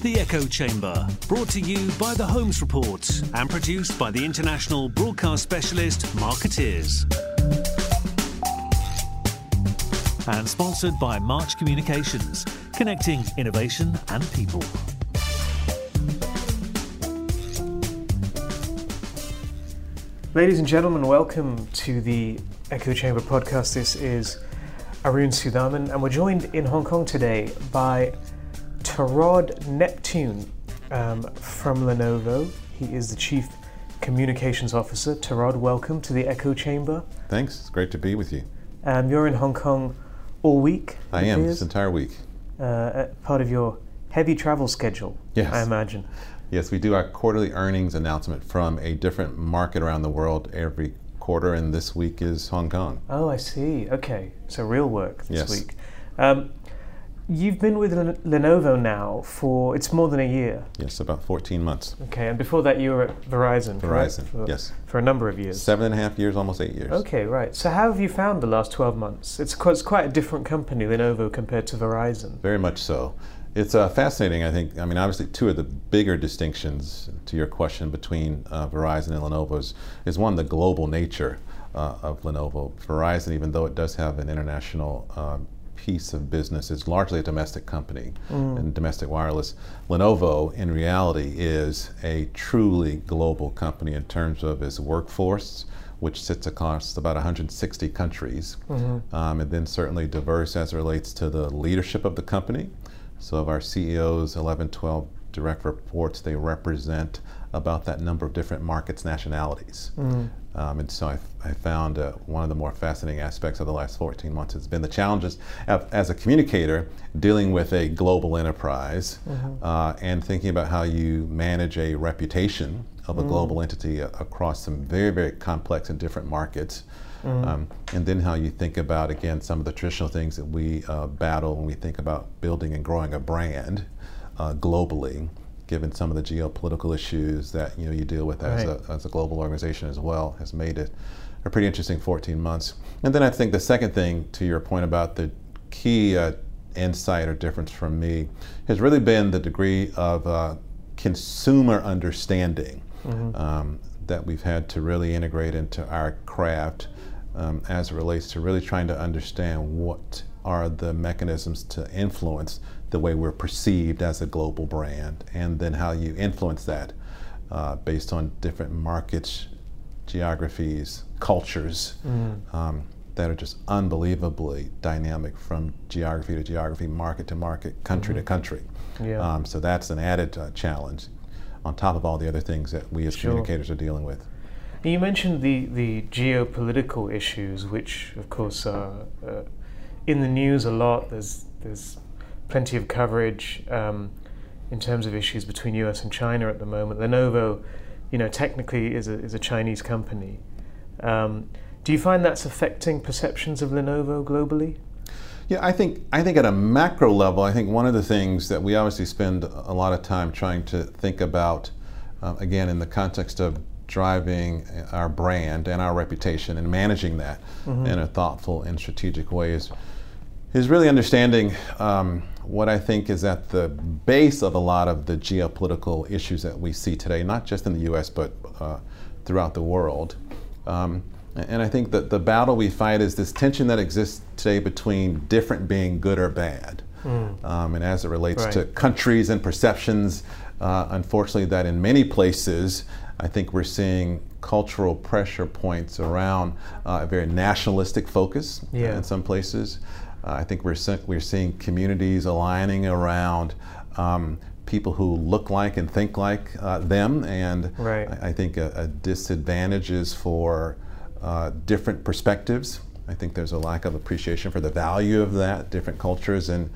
The Echo Chamber, brought to you by the Holmes Report and produced by the international broadcast specialist Markettiers. And sponsored by March Communications, connecting innovation and people. Ladies and gentlemen, welcome to the Echo Chamber podcast. This is Arun Sudhaman, and we're joined in Hong Kong today by Torod Neptune um, from Lenovo. He is the Chief Communications Officer. Torod, welcome to the Echo Chamber. Thanks. It's great to be with you. Um, you're in Hong Kong all week. I am this entire week. Uh, part of your heavy travel schedule, yes. I imagine. Yes, we do our quarterly earnings announcement from a different market around the world every quarter, and this week is Hong Kong. Oh, I see. Okay, so real work this yes. week. Um, you've been with Lenovo now for it's more than a year. Yes, about 14 months. Okay, and before that you were at Verizon. Verizon, for, yes. For a number of years. Seven and a half years, almost eight years. Okay, right. So how have you found the last 12 months? It's quite, it's quite a different company, Lenovo, compared to Verizon. Very much so. It's uh, fascinating, I think. I mean, obviously, two of the bigger distinctions to your question between uh, Verizon and Lenovo is, is, one, the global nature uh, of Lenovo. Verizon, even though it does have an international um, piece of business, is largely a domestic company mm. and domestic wireless. Lenovo, in reality, is a truly global company in terms of its workforce which sits across about 160 countries, mm-hmm. um, and then certainly diverse as it relates to the leadership of the company, so of our CEOs, 11, 12 direct reports, they represent about that number of different markets, nationalities. Mm. Um, and so I, I found uh, one of the more fascinating aspects of the last 14 months has been the challenges of, as a communicator dealing with a global enterprise mm-hmm. uh, and thinking about how you manage a reputation of a mm. global entity uh, across some very, very complex and different markets. Mm. Um, and then how you think about, again, some of the traditional things that we uh, battle when we think about building and growing a brand uh, globally, given some of the geopolitical issues that you know you deal with as, a, as a global organization as well, has made it a pretty interesting 14 months. And then I think the second thing, to your point about the key uh, insight or difference from me, has really been the degree of uh, consumer understanding. Mm-hmm. Um, that we've had to really integrate into our craft um, as it relates to really trying to understand what are the mechanisms to influence the way we're perceived as a global brand, and then how you influence that uh, based on different markets, geographies, cultures mm. um, that are just unbelievably dynamic from geography to geography, market to market, country mm-hmm. to country. Yeah. Um, so that's an added uh, challenge on top of all the other things that we as sure. communicators are dealing with. You mentioned the, the geopolitical issues, which of course are uh, in the news a lot. There's there's plenty of coverage um, in terms of issues between U.S. and China at the moment. Lenovo, you know, technically is a is a Chinese company. Um, do you find that's affecting perceptions of Lenovo globally? Yeah, I think I think at a macro level, I think one of the things that we obviously spend a lot of time trying to think about, uh, again, in the context of driving our brand and our reputation and managing that mm-hmm. in a thoughtful and strategic way is is really understanding um, what I think is at the base of a lot of the geopolitical issues that we see today, not just in the U.S. but uh, throughout the world. Um, and I think that the battle we fight is this tension that exists today between different being good or bad. Mm. Um, and as it relates right. to countries and perceptions, uh, unfortunately, that in many places, I think we're seeing cultural pressure points around uh, a very nationalistic focus yeah. in some places. I think we're, we're seeing communities aligning around um, people who look like and think like uh, them, and right. I, I, think a, a disadvantage is for uh, different perspectives. I think there's a lack of appreciation for the value of that, different cultures, and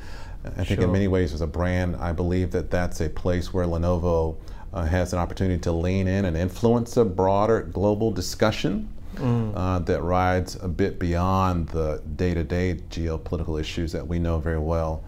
I think sure. in many ways, as a brand, I believe that that's a place where Lenovo uh, has an opportunity to lean in and influence a broader global discussion mm. uh, that rides a bit beyond the day to day geopolitical issues that we know very well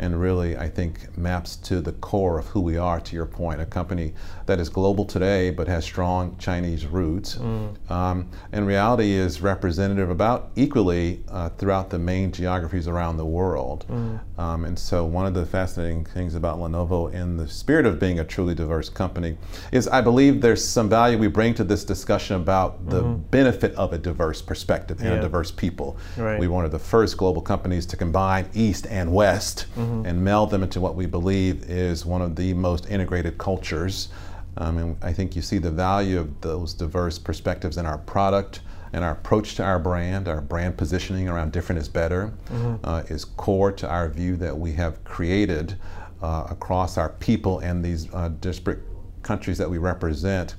and really, I think, maps to the core of who we are, to your point, a company that is global today but has strong Chinese roots. Mm. Um, and reality is representative about equally uh, throughout the main geographies around the world. Mm. Um, and so, one of the fascinating things about Lenovo, in the spirit of being a truly diverse company, is I believe there's some value we bring to this discussion about the mm-hmm. benefit of a diverse perspective and yeah. a diverse people. Right. We were one of the first global companies to combine East and West mm-hmm. and meld them into what we believe is one of the most integrated cultures. Um, and I think you see the value of those diverse perspectives in our product and our approach to our brand, our brand positioning around different is better, mm-hmm. uh, is core to our view that we have created uh, across our people and these uh, disparate countries that we represent.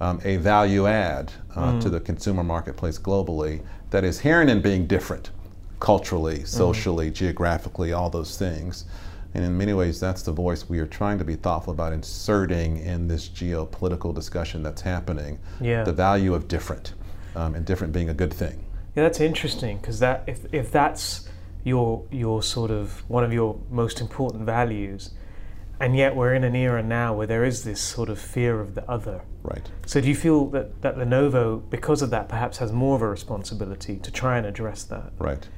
Um, a value add mm-hmm. to the consumer marketplace globally that is inherent in being different culturally, mm-hmm. socially, mm-hmm. geographically, all those things. And in many ways, that's the voice we are trying to be thoughtful about inserting in this geopolitical discussion that's happening. Yeah. The value of different um, and different being a good thing. Yeah, that's interesting because that if if that's your your sort of one of your most important values, and yet we're in an era now where there is this sort of fear of the other. Right. So do you feel that that Lenovo, because of that, perhaps has more of a responsibility to try and address that? Right.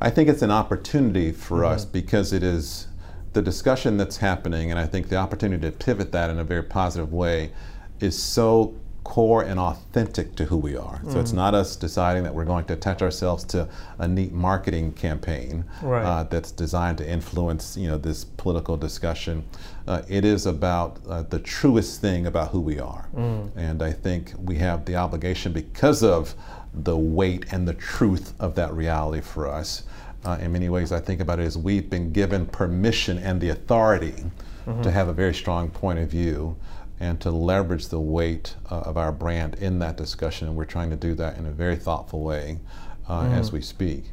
I think it's an opportunity for mm-hmm. us because it is the discussion that's happening, and I think the opportunity to pivot that in a very positive way is so core and authentic to who we are. So it's mm. not us deciding that we're going to attach ourselves to a neat marketing campaign right. uh, that's designed to influence, you know, this political discussion. Uh, it is about uh, the truest thing about who we are, mm. and I think we have the obligation because of the weight and the truth of that reality for us. Uh, in many ways, I think about it as we've been given permission and the authority mm-hmm. to have a very strong point of view and to leverage the weight uh, of our brand in that discussion. And we're trying to do that in a very thoughtful way uh, mm. as we speak.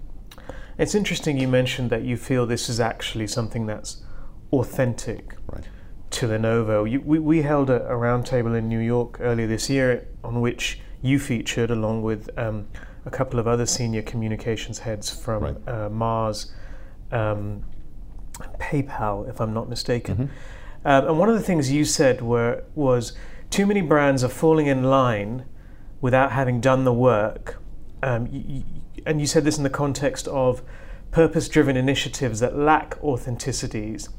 It's interesting you mentioned that you feel this is actually something that's authentic right. to Lenovo. You, we, we held a, a roundtable in New York earlier this year on which you featured along with um, a couple of other senior communications heads from right. uh, Mars, um, PayPal, if I'm not mistaken. Mm-hmm. Um, and one of the things you said were was too many brands are falling in line without having done the work. Um, you, and you said this in the context of purpose-driven initiatives that lack authenticities,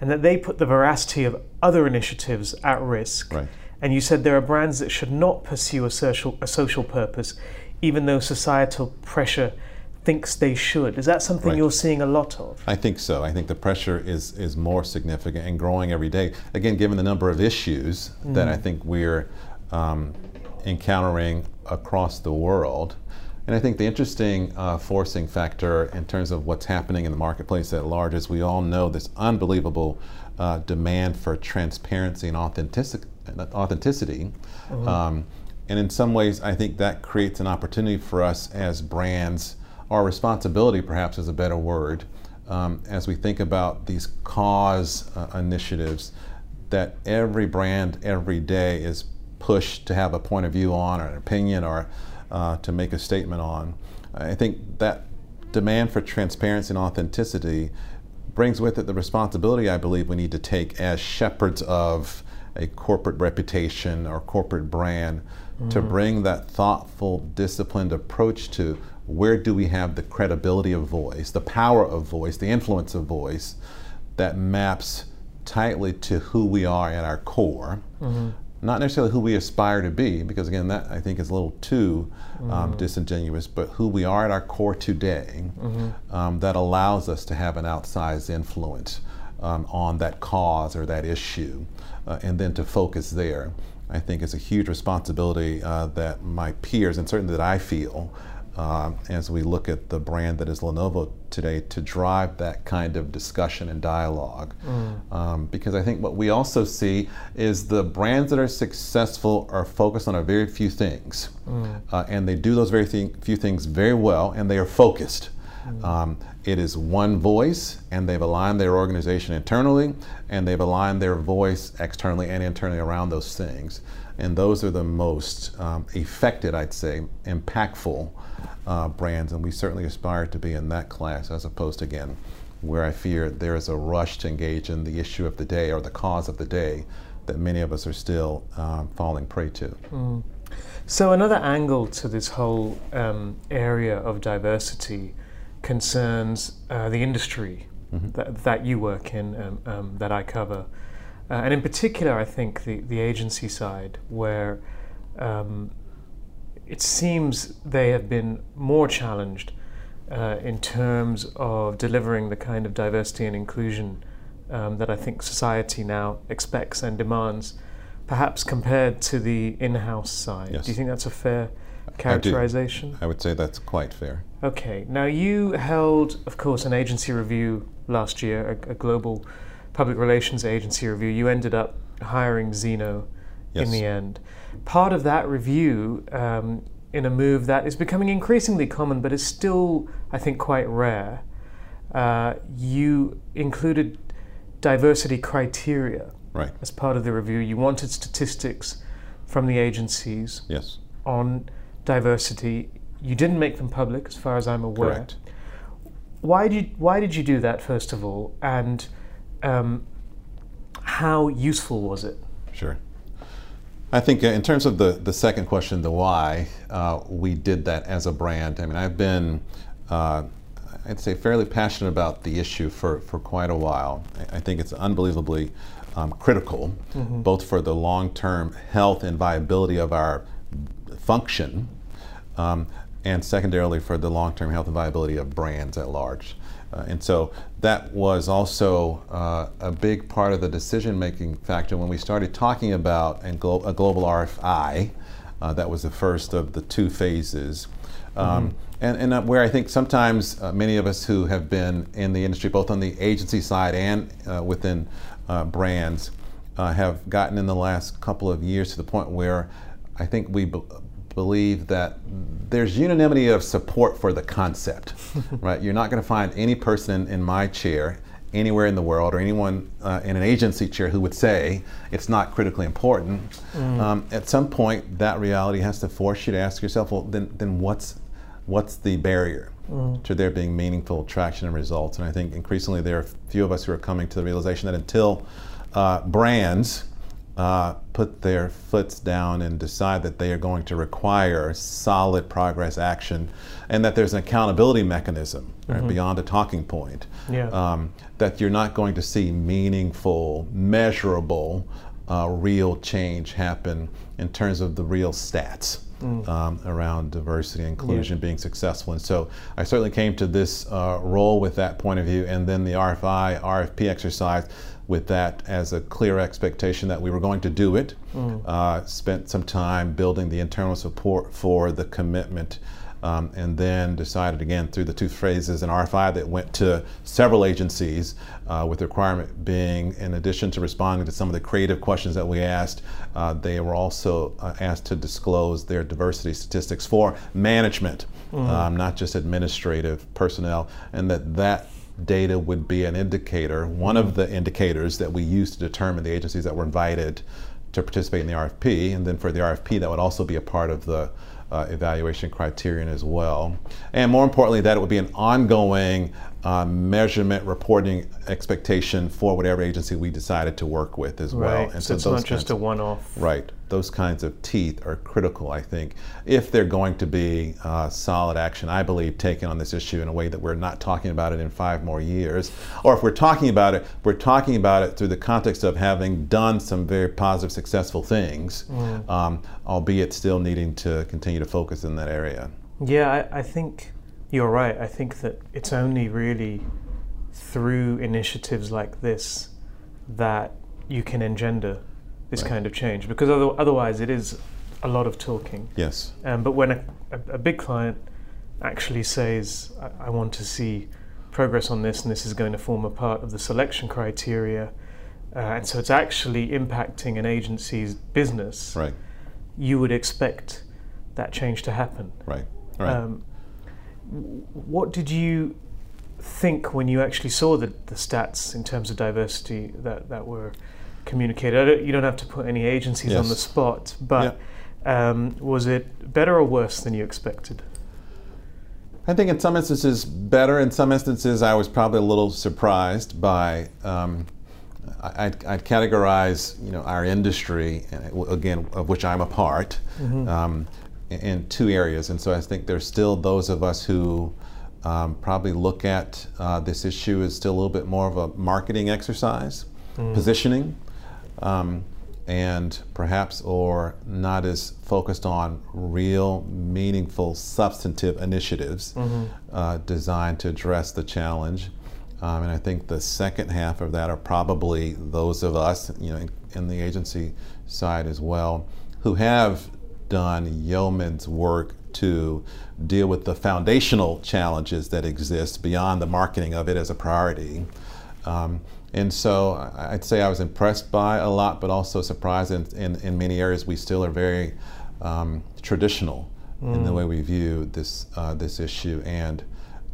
and that they put the veracity of other initiatives at risk. Right. And you said there are brands that should not pursue a social a social purpose, even though societal pressure thinks they should. Is that something right. you're seeing a lot of? I think so. I think the pressure is is more significant and growing every day. Again, given the number of issues mm. that I think we're um, encountering across the world. And I think the interesting uh, forcing factor in terms of what's happening in the marketplace at large is we all know this unbelievable uh, demand for transparency and authentic- authenticity. Mm-hmm. Um, and in some ways, I think that creates an opportunity for us as brands our responsibility, perhaps is a better word, um, as we think about these cause uh, initiatives that every brand every day is pushed to have a point of view on or an opinion or uh, to make a statement on. I think that demand for transparency and authenticity brings with it the responsibility I believe we need to take as shepherds of a corporate reputation or corporate brand mm-hmm. to bring that thoughtful, disciplined approach to where do we have the credibility of voice, the power of voice, the influence of voice that maps tightly to who we are at our core, mm-hmm. not necessarily who we aspire to be, because again, that I think is a little too um, mm-hmm. disingenuous, but who we are at our core today mm-hmm. um, that allows us to have an outsized influence um, on that cause or that issue, uh, and then to focus there. I think is a huge responsibility uh, that my peers, and certainly that I feel, uh, as we look at the brand that is Lenovo today to drive that kind of discussion and dialogue. Mm. Um, because I think what we also see is the brands that are successful are focused on a very few things. Mm. Uh, and they do those very few things very well, and they are focused. Mm. Um, it is one voice, and they've aligned their organization internally, and they've aligned their voice externally and internally around those things. And those are the most um, affected, I'd say, impactful uh, brands, and we certainly aspire to be in that class as opposed to, again, where I fear there is a rush to engage in the issue of the day or the cause of the day that many of us are still um, falling prey to. Mm. So, another angle to this whole um, area of diversity concerns uh, the industry that, that you work in, um, um, that I cover. Uh, and in particular, I think the, the agency side, where um, it seems they have been more challenged uh, in terms of delivering the kind of diversity and inclusion um, that I think society now expects and demands, perhaps compared to the in house side. Yes. Do you think that's a fair I characterization? I would say that's quite fair. Okay. Now, you held, of course, an agency review last year, a, a global public relations agency review. You ended up hiring Zeno Yes. in the end. Part of that review, um, in a move that is becoming increasingly common but is still, I think, quite rare, uh, you included diversity criteria Right. as part of the review. You wanted statistics from the agencies Yes. on diversity. You didn't make them public, as far as I'm aware. Correct. Why did why did you do that first of all, and um, how useful was it? Sure. I think uh, in terms of the, the second question, the why, uh, we did that as a brand. I mean, I've been, uh, I'd say, fairly passionate about the issue for, for quite a while. I, think it's unbelievably um, critical, both for the long term health and viability of our function, um, and secondarily for the long term health and viability of brands at large. Uh, and so that was also uh, a big part of the decision making factor when we started talking about and glo- a global RFI. Uh, that was the first of the two phases. Um, And, and uh, where I think sometimes uh, many of us who have been in the industry, both on the agency side and uh, within uh, brands, uh, have gotten in the last couple of years to the point where I think we believe that there's unanimity of support for the concept, right? You're not going to find any person in my chair anywhere in the world or anyone uh, in an agency chair who would say it's not critically important. Um, at some point, that reality has to force you to ask yourself, well, then, then what's what's the barrier to there being meaningful traction and results? And I think increasingly there are a few of us who are coming to the realization that until uh, brands uh, put their foots down and decide that they are going to require solid progress action and that there's an accountability mechanism right, beyond a talking point, Yeah. um, that you're not going to see meaningful, measurable, uh, real change happen in terms of the real stats. Um, around diversity and inclusion being successful. And so I certainly came to this uh, role with that point of view, and then the RFI, RFP exercise with that as a clear expectation that we were going to do it. Uh, spent some time building the internal support for the commitment. Um, and then decided again through the two phases in RFI that went to several agencies, uh, with the requirement being, in addition to responding to some of the creative questions that we asked, uh, they were also uh, asked to disclose their diversity statistics for management, um, not just administrative personnel, and that that data would be an indicator, one of the indicators that we use to determine the agencies that were invited to participate in the RFP, and then for the RFP, that would also be a part of the Uh, evaluation criterion as well. And more importantly, that it would be an ongoing uh, measurement reporting expectation for whatever agency we decided to work with as well. right. so, it's not just a one-off. Right. Those kinds of teeth are critical, I think, if they're going to be uh, solid action, I believe, taken on this issue in a way that we're not talking about it in five more years. Or if we're talking about it, we're talking about it through the context of having done some very positive, successful things, um, albeit still needing to continue to focus in that area. Yeah, I, I think you're right. I think that it's only really through initiatives like this that you can engender this Right. kind of change because other, otherwise it is a lot of talking. Yes. Um, but when a, a, a big client actually says, I, I want to see progress on this and this is going to form a part of the selection criteria, uh, and so it's actually impacting an agency's business, Right. you would expect that change to happen. Right. Right. Um, what did you think when you actually saw the, the stats in terms of diversity that, that were communicated? I don't, you don't have to put any agencies on the spot, but um, was it better or worse than you expected? I think in some instances better. In some instances, I was probably a little surprised by. Um, I'd, I'd categorize, you know, our industry, and again, of which I'm a part, um, in, two areas. And so I think there's still those of us who um, probably look at uh, this issue as still a little bit more of a marketing exercise, positioning, um, and perhaps or not as focused on real, meaningful, substantive initiatives uh, designed to address the challenge. Um, and I think the second half of that are probably those of us, you know, in, in the agency side as well, who have done yeoman's work to deal with the foundational challenges that exist beyond the marketing of it as a priority. Um, and so I'd say I was impressed by a lot, but also surprised in, in, in many areas we still are very um, traditional in the way we view this, uh, this issue and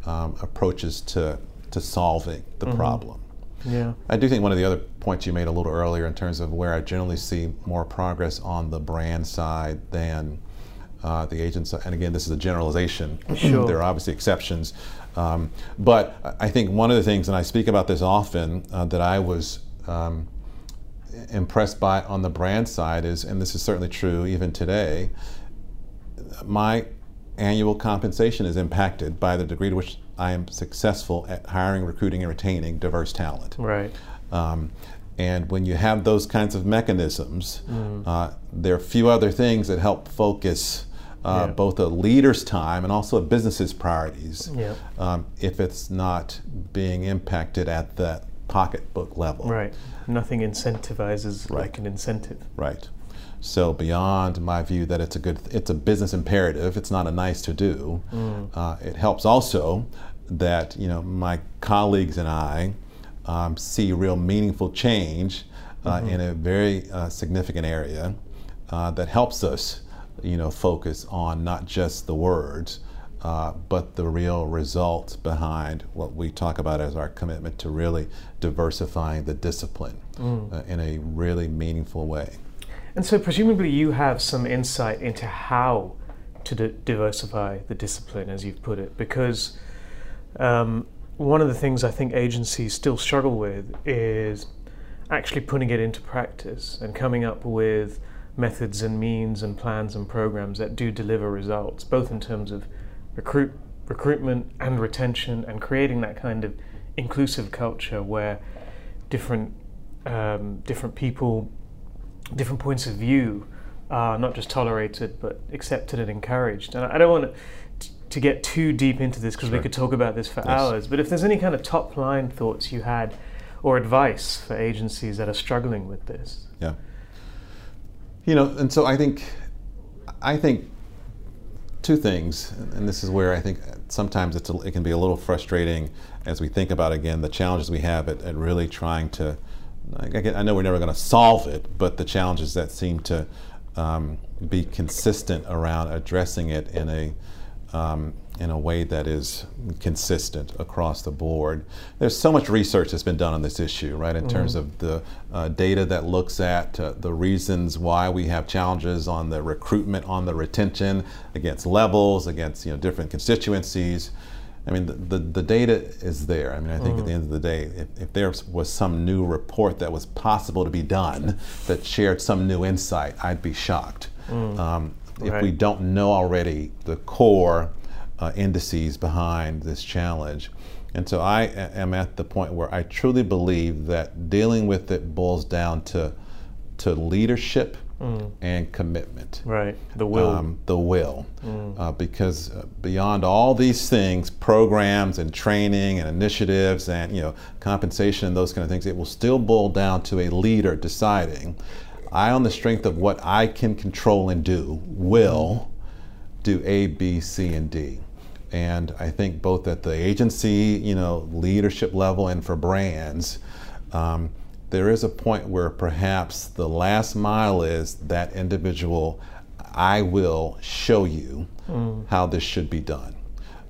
um, approaches to, to solving the problem. Yeah. I do think one of the other points you made a little earlier in terms of where I generally see more progress on the brand side than uh, the agent side, and again, this is a generalization. Sure. there are obviously exceptions. Um, but I think one of the things, and I speak about this often, uh, that I was um, impressed by on the brand side is, and this is certainly true even today, my annual compensation is impacted by the degree to which I am successful at hiring, recruiting, and retaining diverse talent. Right. Um, and when you have those kinds of mechanisms, Mm. uh, there are a few other things that help focus uh, Yeah. both a leader's time and also a business's priorities Yeah. um, if it's not being impacted at that pocketbook level. Right. Nothing incentivizes Right. like an incentive. Right. So beyond my view that it's a good, it's a business imperative. It's not a nice to do. Uh, it helps also that you know my colleagues and I um, see real meaningful change uh, in a very uh, significant area uh, that helps us, you know, focus on not just the words. Uh, but the real results behind what we talk about as our commitment to really diversifying the discipline uh, in a really meaningful way. And so, presumably, you have some insight into how to di- diversify the discipline, as you've put it, because um, one of the things I think agencies still struggle with is actually putting it into practice and coming up with methods and means and plans and programs that do deliver results, both in terms of recruit recruitment and retention, and creating that kind of inclusive culture where different um, different people different points of view are not just tolerated but accepted and encouraged. And I don't want to, to get too deep into this because we could talk about this for Yes. hours. But if there's any kind of top line thoughts you had or advice for agencies that are struggling with this. Yeah. You know, and so I think, I think two things, and this is where I think sometimes it's a, it can be a little frustrating as we think about again the challenges we have at, at really trying to. I, know we're never going to solve it, but the challenges that seem to um, be consistent around addressing it in a um, in a way that is consistent across the board. There's so much research that's been done on this issue, right, in terms of the uh, data that looks at uh, the reasons why we have challenges on the recruitment, on the retention, against levels, against you know different constituencies. I mean, the, the, the data is there. I mean, I think at the end of the day, if, if there was some new report that was possible to be done that shared some new insight, I'd be shocked. Um, if we don't know already the core uh, indices behind this challenge. And so I am at the point where I truly believe that dealing with it boils down to, to leadership and commitment Right. The will. um, the will. Uh, because uh, beyond all these things, programs and training and initiatives and you know compensation and those kind of things, it will still boil down to a leader deciding, I, on the strength of what I can control and do, will do A, B, C, and D. And I think both at the agency, you know, leadership level and for brands, um, there is a point where perhaps the last mile is that individual, I will show you how this should be done.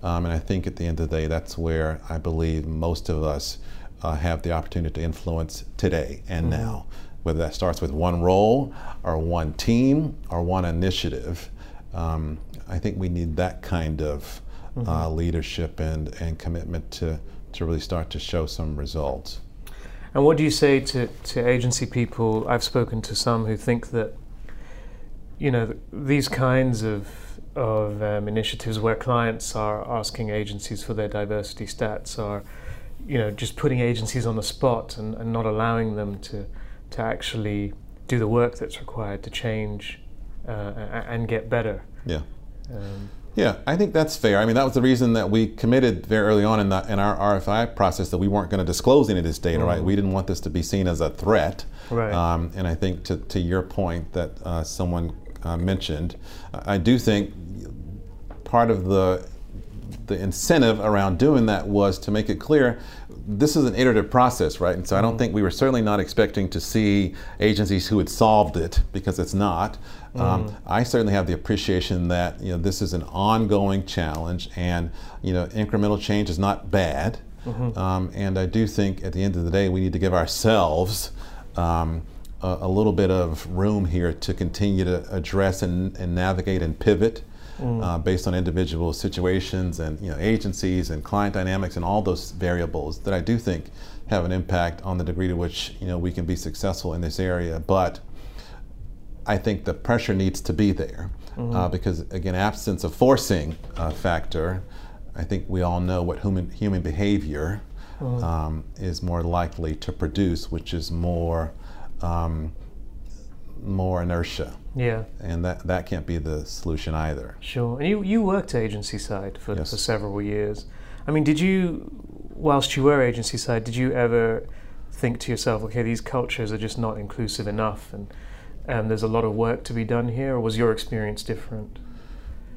Um, and I think at the end of the day, that's where I believe most of us uh, have the opportunity to influence today and now. Whether that starts with one role or one team or one initiative, um, I think we need that kind of uh, leadership and, and commitment to, to really start to show some results. And what do you say to, to agency people? I've spoken to some who think that, you know, these kinds of of um, initiatives where clients are asking agencies for their diversity stats are, you know, just putting agencies on the spot and, and not allowing them to to actually do the work that's required to change uh, and get better. Yeah. Um, yeah, I think that's fair. I mean, that was the reason that we committed very early on in, the, in our RFI process that we weren't going to disclose any of this data, mm-hmm. right? We didn't want this to be seen as a threat. Right. Um, and I think to, to your point that uh, someone uh, mentioned, I do think part of the the incentive around doing that was to make it clear this is an iterative process, right? And so I don't mm-hmm. think we were certainly not expecting to see agencies who had solved it because it's not. Um, mm. Um, I certainly have the appreciation that you know this is an ongoing challenge, and you know incremental change is not bad. Mm-hmm. Um, and I do think at the end of the day we need to give ourselves um, a, a, little bit of room here to continue to address and, and navigate and pivot mm. uh, based on individual situations and you know, agencies and client dynamics and all those variables that I do think have an impact on the degree to which you know we can be successful in this area. But I think the pressure needs to be there mm-hmm. uh, because again, absence of forcing uh, factor. I think we all know what human human behavior mm-hmm. um, is more likely to produce, which is more um, more inertia. Yeah. And that, that can't be the solution either. Sure. And you, you worked agency side for, yes. for several years. I mean, did you, whilst you were agency side, did you ever think to yourself, okay, these cultures are just not inclusive enough and um, there's a lot of work to be done here, or was your experience different?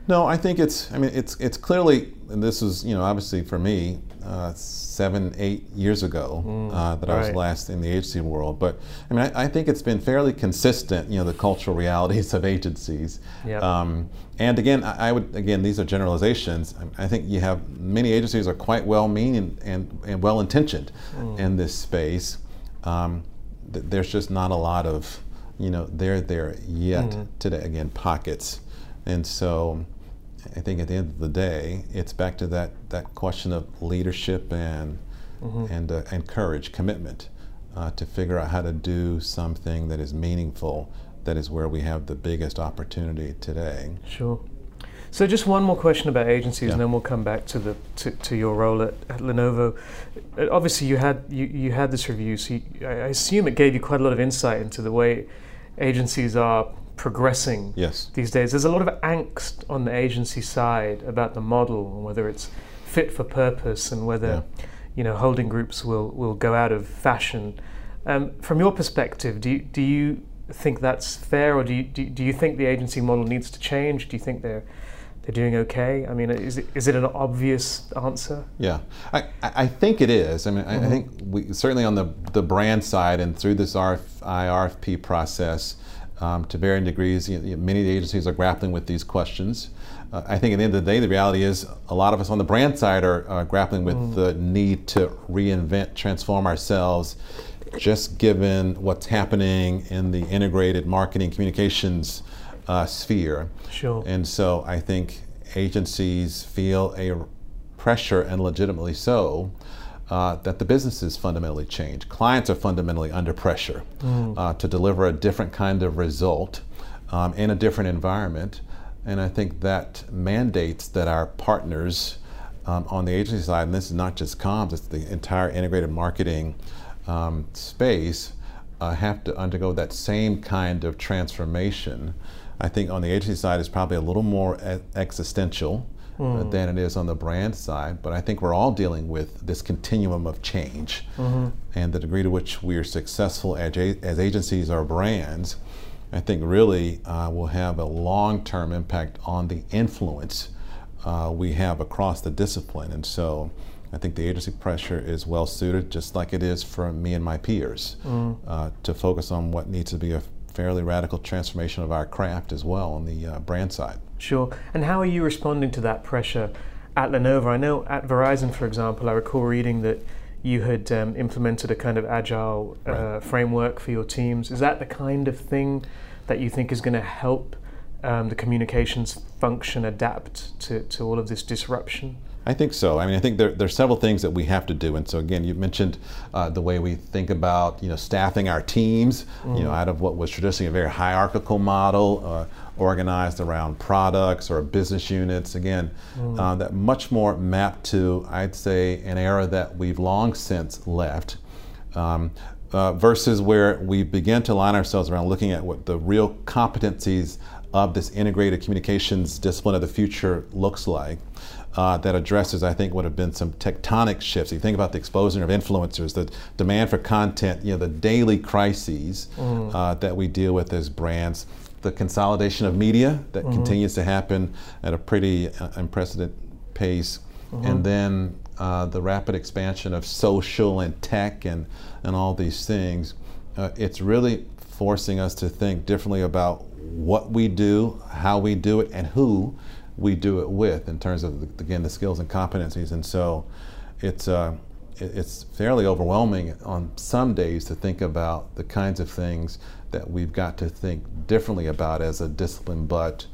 No, I think it's. I mean, it's it's clearly, and this is you know obviously for me, uh, seven eight years ago mm, uh, that right. I was last in the agency world. But I mean, I, I, think it's been fairly consistent. You know, the cultural realities of agencies. Yep. Um, and again, I, I, would again these are generalizations. I think you have many agencies are quite well meaning and, and well intentioned mm. in this space. Um, th- there's just not a lot of you know they're there yet mm. today. Again, pockets, and so I think at the end of the day, it's back to that, that question of leadership and mm-hmm. and uh, and courage, commitment uh, to figure out how to do something that is meaningful. That is where we have the biggest opportunity today. Sure. So just one more question about agencies, yeah. and then we'll come back to the to, to your role at, at, Lenovo. Uh, obviously, you had you, you had this review, so you, I assume it gave you quite a lot of insight into the way agencies are progressing yes. these days. There's a lot of angst on the agency side about the model and whether it's fit for purpose and whether yeah. you know holding groups will, will go out of fashion. Um, from your perspective, do you, do you think that's fair, or do you, do, do you think the agency model needs to change? Do you think they're they're doing okay? I mean, is it, is it an obvious answer? Yeah, I, I think it is. I mean, mm-hmm. I, think we certainly on the, the brand side and through this RFI, RFP process, um, to varying degrees. You know, many of the agencies are grappling with these questions. Uh, I think at the end of the day, the reality is a lot of us on the brand side are uh, grappling with mm. the need to reinvent, transform ourselves, just given what's happening in the integrated marketing communications uh, sphere. Sure. And so I think agencies feel a pressure, and legitimately so, uh, that the businesses fundamentally change. Clients are fundamentally under pressure mm. uh, to deliver a different kind of result um, in a different environment. And I think that mandates that our partners um, on the agency side, and this is not just comms, it's the entire integrated marketing um, space, uh, have to undergo that same kind of transformation. I think on the agency side, it's probably a little more existential mm. than it is on the brand side. But I think we're all dealing with this continuum of change mm-hmm. and the degree to which we are successful as, as agencies or brands. I think really uh, will have a long term impact on the influence uh, we have across the discipline. And so I think the agency pressure is well suited, just like it is for me and my peers, mm. uh, to focus on what needs to be a fairly radical transformation of our craft as well on the uh, brand side. Sure. And how are you responding to that pressure at Lenovo? I know at Verizon, for example, I recall reading that you had um, implemented a kind of agile uh, right. framework for your teams. Is that the kind of thing that you think is going to help um, the communications function adapt to, to all of this disruption? I think so. I mean, I think there, there are several things that we have to do. And so, again, you mentioned uh, the way we think about, you know, staffing our teams, mm. you know, out of what was traditionally a very hierarchical model, uh, organized around products or business units. Again, mm. uh, that much more mapped to, I'd say, an era that we've long since left. Um, uh, versus where we begin to align ourselves around looking at what the real competencies of this integrated communications discipline of the future looks like uh, that addresses, I think, would have been some tectonic shifts. You think about the explosion of influencers, the demand for content, you know, the daily crises mm. uh, that we deal with as brands, the consolidation of media that mm-hmm. continues to happen at a pretty uh, unprecedented pace, mm-hmm. and then uh, the rapid expansion of social and tech and, and all these things. Uh, it's really forcing us to think differently about what we do, how we do it, and who we do it with in terms of again the skills and competencies. And so it's uh, it's fairly overwhelming on some days to think about the kinds of things that we've got to think differently about as a discipline but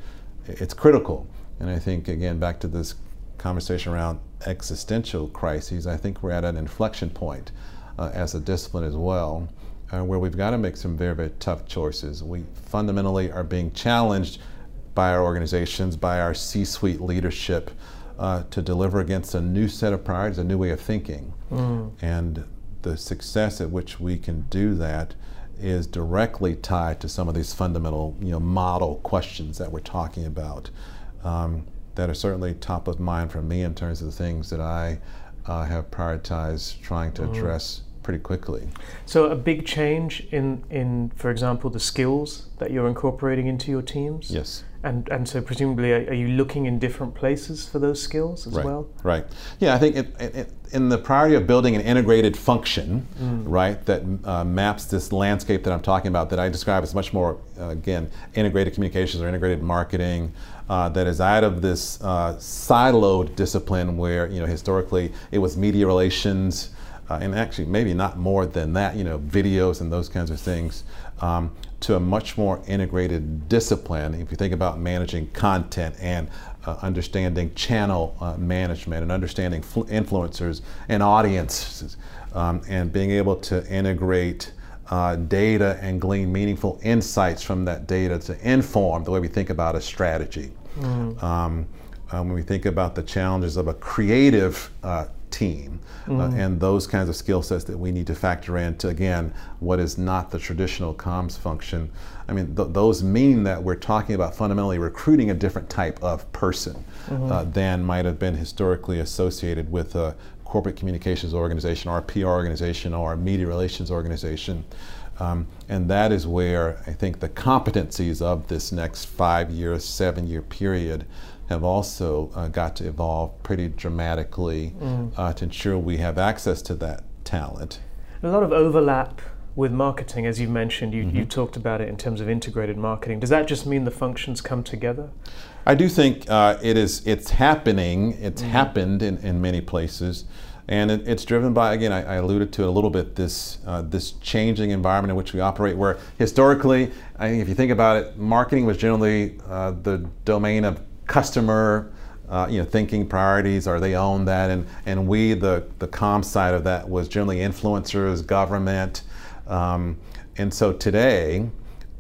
it's critical. And i think again back to this conversation around existential crises i think we're at an inflection point uh, as a discipline as well uh, where we've got to make some very very tough choices. We fundamentally are being challenged by our organizations, by our C suite leadership uh, to deliver against a new set of priorities, a new way of thinking. Mm. And the success at which we can do that is directly tied to some of these fundamental you know, model questions that we're talking about um, that are certainly top of mind for me in terms of the things that I uh, have prioritized trying to mm. address pretty quickly. So a big change in, in, for example, the skills that you're incorporating into your teams? Yes. And, and so presumably, are, are, you looking in different places for those skills as right, well? Right. Yeah, I think it, it, in the priority of building an integrated function, mm. right, that uh, maps this landscape that I'm talking about, that I describe as much more, uh, again, integrated communications or integrated marketing, uh, that is out of this uh, siloed discipline where, you know, historically it was media relations, uh, and actually maybe not more than that, you know, videos and those kinds of things, um, to a much more integrated discipline. If you think about managing content and uh, understanding channel uh, management and understanding fl- influencers and audiences, um, and being able to integrate uh, data and glean meaningful insights from that data to inform the way we think about a strategy. Mm. Um, um, when we think about the challenges of a creative uh, team mm. uh, and those kinds of skill sets that we need to factor into again what is not the traditional comms function i mean th- those mean that we're talking about fundamentally recruiting a different type of person mm-hmm. uh, than might have been historically associated with a corporate communications organization or a pr organization or a media relations organization um, and that is where I think the competencies of this next five year, seven year period have also uh, got to evolve pretty dramatically mm. uh, to ensure we have access to that talent. A lot of overlap with marketing, as you mentioned. You, mm-hmm. you talked about it in terms of integrated marketing. Does that just mean the functions come together? I do think uh, it is. It's happening. It's mm. happened in, in many places and it, it's driven by again I, I, alluded to it a little bit this uh, this changing environment in which we operate where historically I think if you think about it marketing was generally uh, the domain of customer uh, you know, thinking priorities, or they own that, and, and we, the, the com side of that, was generally influencers, government, um, and so today,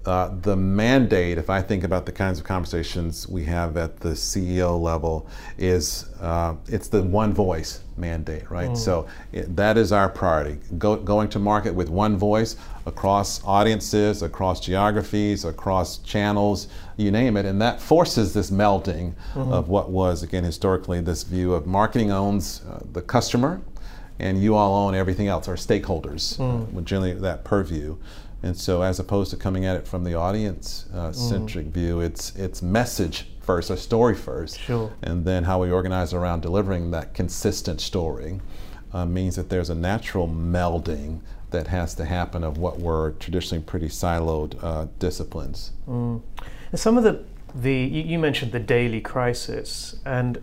uh, the mandate, if I think about the kinds of conversations we have at the CEO level, is uh, it's the one voice mandate, right? Mm. So it, that is our priority. Go, going to market with one voice across audiences, across geographies, across channels, you name it, and that forces this melding mm-hmm. of what was, again, historically this view of marketing owns uh, the customer, and you all own everything else, or stakeholders, mm. generally that purview. And so, as opposed to coming at it from the audience-centric uh, mm. view, it's it's message first, a story first, sure. and then how we organize around delivering that consistent story uh, means that there's a natural melding that has to happen of what were traditionally pretty siloed uh, disciplines. Mm. some of the the you mentioned the daily crisis and.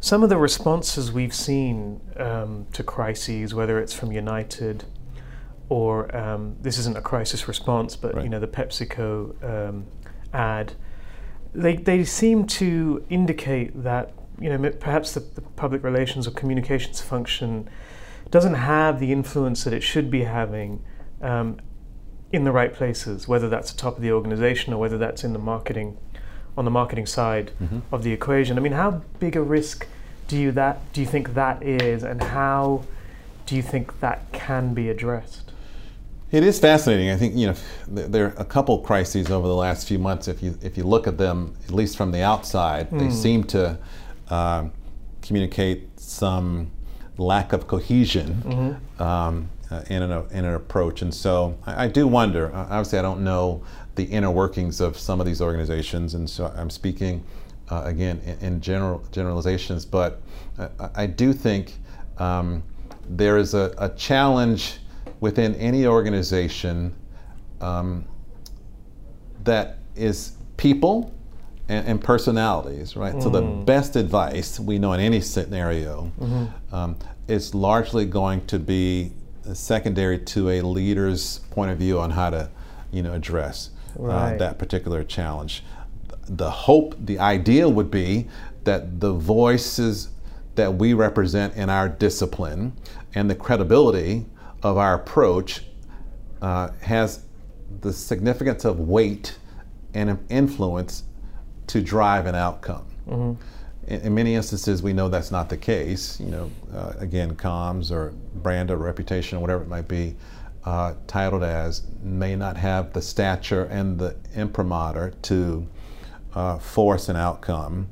Some of the responses we've seen um, to crises, whether it's from United or um, this isn't a crisis response, but right. you know the PepsiCo um, ad, they they seem to indicate that you know, perhaps the, the public relations or communications function doesn't have the influence that it should be having um, in the right places, whether that's the top of the organization or whether that's in the marketing, on the marketing side Mhm. of the equation. I mean, how big a risk do you that do you think that is, and how do you think that can be addressed? It is fascinating. I think you know there are a couple crises over the last few months. If you if you look at them, at least from the outside, they seem to um, communicate some lack of cohesion um, uh, in an in an approach. And so I, I do wonder. Uh, obviously, I don't know the inner workings of some of these organizations, and so I'm speaking uh, again in, in general generalizations. But uh, I, I do think um, there is a, a challenge within any organization um, that is people and, and personalities, right? So the best advice we know in any scenario um, is largely going to be secondary to a leader's point of view on how to, you know, address uh, that particular challenge. The hope, the ideal would be that the voices that we represent in our discipline and the credibility of our approach uh, has the significance of weight and influence to drive an outcome. In, in many instances, we know that's not the case. You know, uh, again, comms or brand or reputation or whatever it might be, uh, titled as, may not have the stature and the imprimatur to uh, force an outcome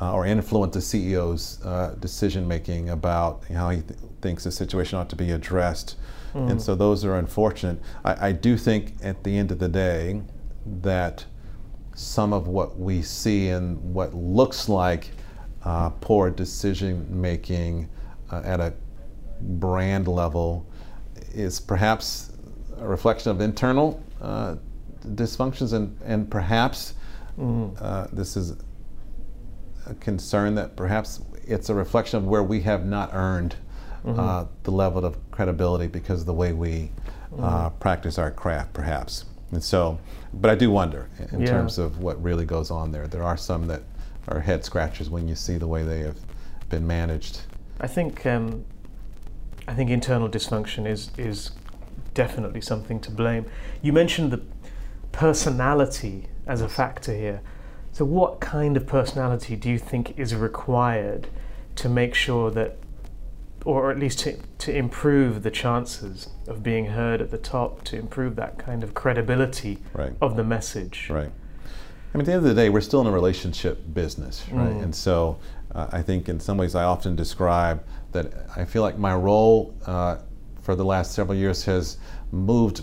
uh, or influence the CEO's uh, decision making about how he th- thinks the situation ought to be addressed. And so those are unfortunate. I, I do think at the end of the day that some of what we see and what looks like uh, poor decision making uh, at a brand level is perhaps a reflection of internal uh, dysfunctions and, and perhaps uh, this is a concern that perhaps it's a reflection of where we have not earned uh, the level of credibility because of the way we uh, practice our craft, perhaps. And so, but I do wonder in Yeah. terms of what really goes on there. There are some that are head scratchers when you see the way they have been managed. I think um, I think internal dysfunction is is definitely something to blame. You mentioned the personality as a factor here. So, what kind of personality do you think is required to make sure that, or at least to, to improve the chances of being heard at the top, to improve that kind of credibility Right. of the message? Right. I mean, at the end of the day, we're still in a relationship business, right? Mm. And so uh, I think in some ways I often describe that I feel like my role uh, for the last several years has moved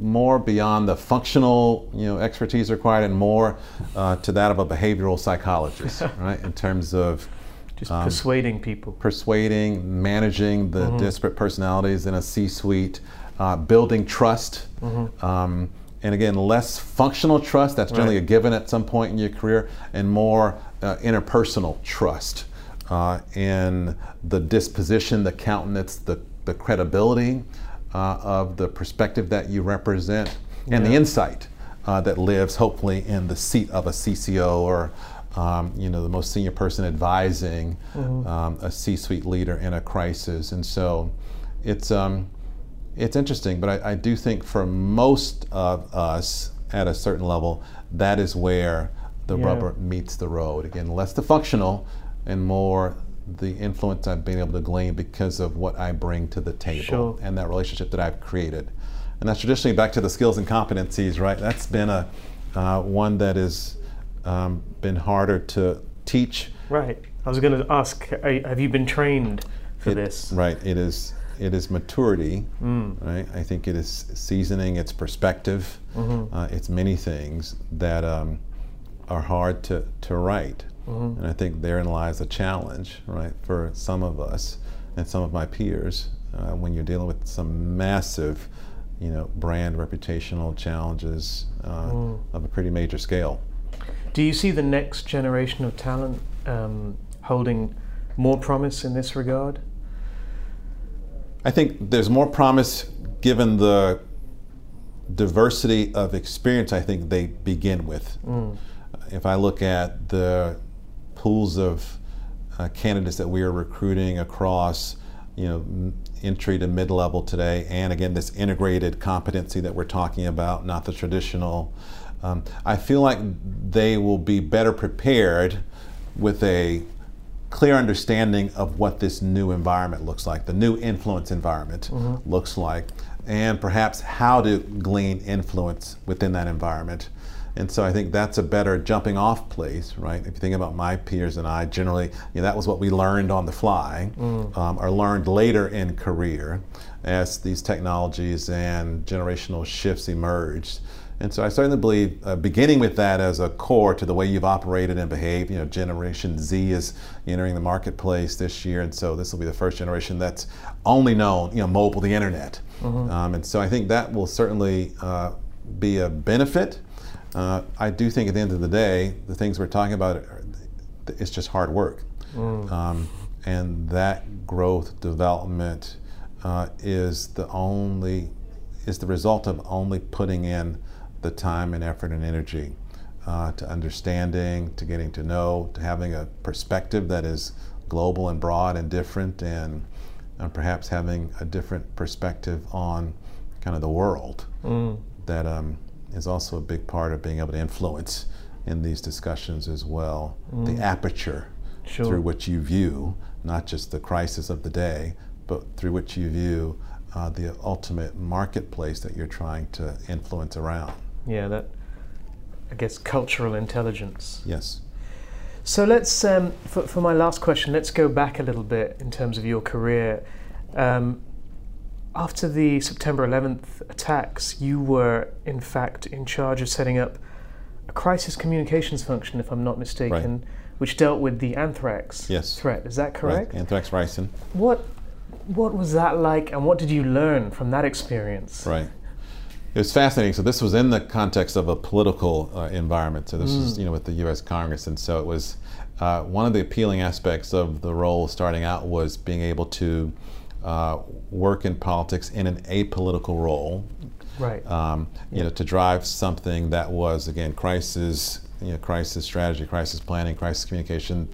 more beyond the functional, you know, expertise required and more uh, to that of a behavioral psychologist, right? In terms of Just Um, persuading people. persuading, managing the Mm-hmm. disparate personalities in a C-suite, uh, building trust, Mm-hmm. um, and again, less functional trust. That's generally Right. a given at some point in your career, and more uh, interpersonal trust uh, in the disposition, the countenance, the the credibility uh, of the perspective that you represent, and the insight uh, that lives hopefully in the seat of a CCO or um, you know the most senior person advising um, a C-suite leader in a crisis, and so it's um, it's interesting. But I, I do think for most of us at a certain level, that is where the Yeah. rubber meets the road. Again, less the functional and more the influence I've been able to glean because of what I bring to the table Sure. and that relationship that I've created. And that's traditionally back to the skills and competencies, right? That's been a uh, one that has um, been harder to teach. Right. I was going to ask, have you been trained for It- this? Right. It is. It is maturity. Mm. Right. I think it is seasoning. It's perspective. Mm-hmm. Uh, it's many things that um, are hard to to write. Mm-hmm. And I think therein lies a challenge, right, for some of us and some of my peers uh, when you're dealing with some massive, you know, brand reputational challenges uh, Mm. of a pretty major scale. Do you see the next generation of talent um, holding more promise in this regard? I think there's more promise given the diversity of experience I think they begin with. Mm. If I look at the pools of uh, candidates that we are recruiting across, you know, entry to mid-level today, and again this integrated competency that we're talking about, not the traditional. Um, I feel like they will be better prepared with a clear understanding of what this new environment looks like, the new influence environment mm-hmm. looks like, and perhaps how to glean influence within that environment. And so I think that's a better jumping off place, right? If you think about my peers and I, generally, you know, that was what we learned on the fly mm. um, or learned later in career as these technologies and generational shifts emerged. And so I certainly believe, uh, beginning with that as a core to the way you've operated and behaved, you know, Generation Z is entering the marketplace this year, and so this will be the first generation that's only known, you know, mobile, the internet. Mm-hmm. Um, and so I think that will certainly uh, be a benefit. Uh, I do think at the end of the day, the things we're talking about, are, it's just hard work. Mm. Um, and that growth, development uh, is the only, is the result of only putting in the time and effort and energy uh, to understanding, to getting to know, to having a perspective that is global and broad and different, and, and perhaps having a different perspective on kind of the world mm. that um, is also a big part of being able to influence in these discussions as well. Mm. The aperture sure. through which you view not just the crisis of the day, but through which you view uh, the ultimate marketplace that you're trying to influence around. Yeah, that, I guess, cultural intelligence. Yes. So let's, um, for, for my last question, let's go back a little bit in terms of your career. Um, after the September 11th attacks, you were in fact in charge of setting up a crisis communications function, if I'm not mistaken, right. which dealt with the anthrax yes. threat. Is that correct? Right. Anthrax ricin. What what was that like, and what did you learn from that experience? Right. It was fascinating. So this was in the context of a political uh, environment. So this mm. was, you know, with the U.S. Congress, and so it was uh, one of the appealing aspects of the role starting out was being able to uh, work in politics in an apolitical role. Right. Um, you yeah. know, to drive something that was again crisis, you know, crisis strategy, crisis planning, crisis communication.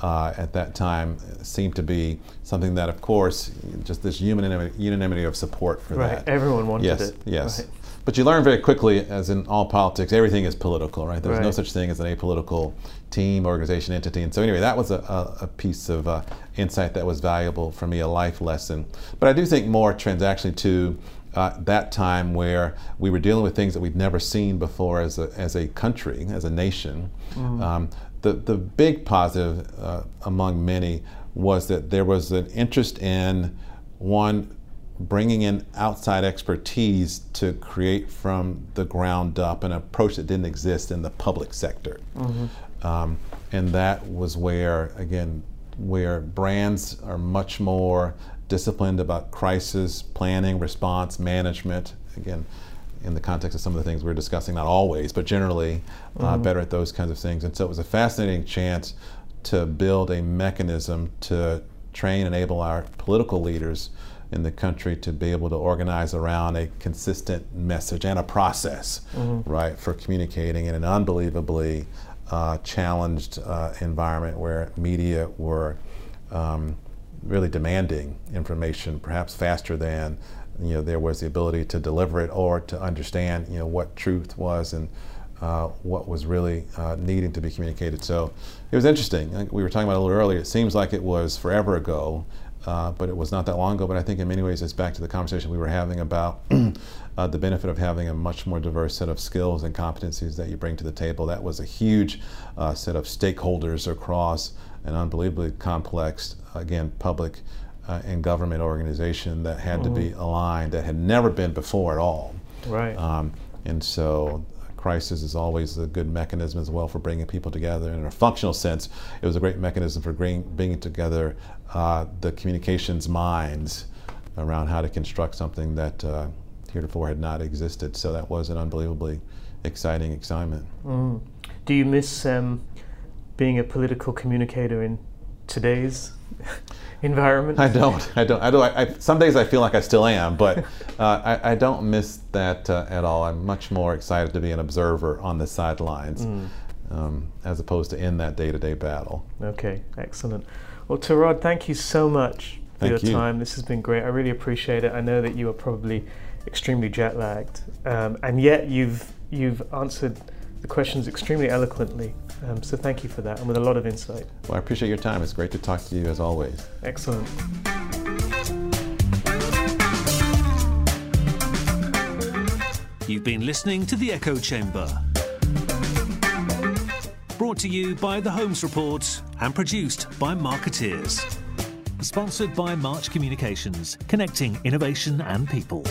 Uh, at that time seemed to be something that, of course, just this unanimity, unanimity of support for right. that. Everyone wanted yes, it. Yes. Right. But you learn very quickly, as in all politics, everything is political, right? There's right. no such thing as an apolitical team, organization, entity. And so, anyway, that was a, a, piece of uh, insight that was valuable for me, a life lesson. But I do think more transactionally to uh, that time where we were dealing with things that we'd never seen before as a, as a country, as a nation. Mm-hmm. Um, the, the big positive uh, among many was that there was an interest in one bringing in outside expertise to create from the ground up an approach that didn't exist in the public sector. Mm-hmm. Um, and that was where, again, where brands are much more disciplined about crisis planning, response, management. Again, in the context of some of the things we are discussing, not always, but generally uh, mm-hmm. better at those kinds of things. And so it was a fascinating chance to build a mechanism to train, and enable our political leaders in the country to be able to organize around a consistent message and a process, mm-hmm. right, for communicating in an unbelievably uh, challenged uh, environment where media were um, really demanding information, perhaps faster than you know there was the ability to deliver it or to understand you know what truth was and uh, what was really uh, needing to be communicated. So it was interesting. We were talking about a little earlier. It seems like it was forever ago, uh, but it was not that long ago. But I think in many ways it's back to the conversation we were having about uh, the benefit of having a much more diverse set of skills and competencies that you bring to the table. That was a huge uh, set of stakeholders across an unbelievably complex, again, public uh, and government organization that had mm-hmm. to be mm-hmm. aligned that had never been before at all. Right. Um, and so crisis is always a good mechanism as well for bringing people together. In a functional sense, it was a great mechanism for bringing together uh, the communications minds around how to construct something that uh, heretofore had not existed. So that was an unbelievably exciting excitement. Mm. Do you miss um, being a political communicator in today's environment? I don't. I don't. I do. I, I, some days I feel like I still am, but uh, I, I, don't miss that uh, at all. I'm much more excited to be an observer on the sidelines. Mm. um, as opposed to in that day-to-day battle. Okay, excellent. Well, Torod, thank you so much for Thank your you. time. This has been great. I really appreciate it. I know that you are probably extremely jet lagged, um, and yet you've you've answered the questions extremely eloquently. Um, so thank you for that, and with a lot of insight. Well, I appreciate your time. It's great to talk to you as always. Excellent. You've been listening to The Echo Chamber. Brought to you by The Holmes Report and produced by Markettiers. Sponsored by March Communications, connecting innovation and people.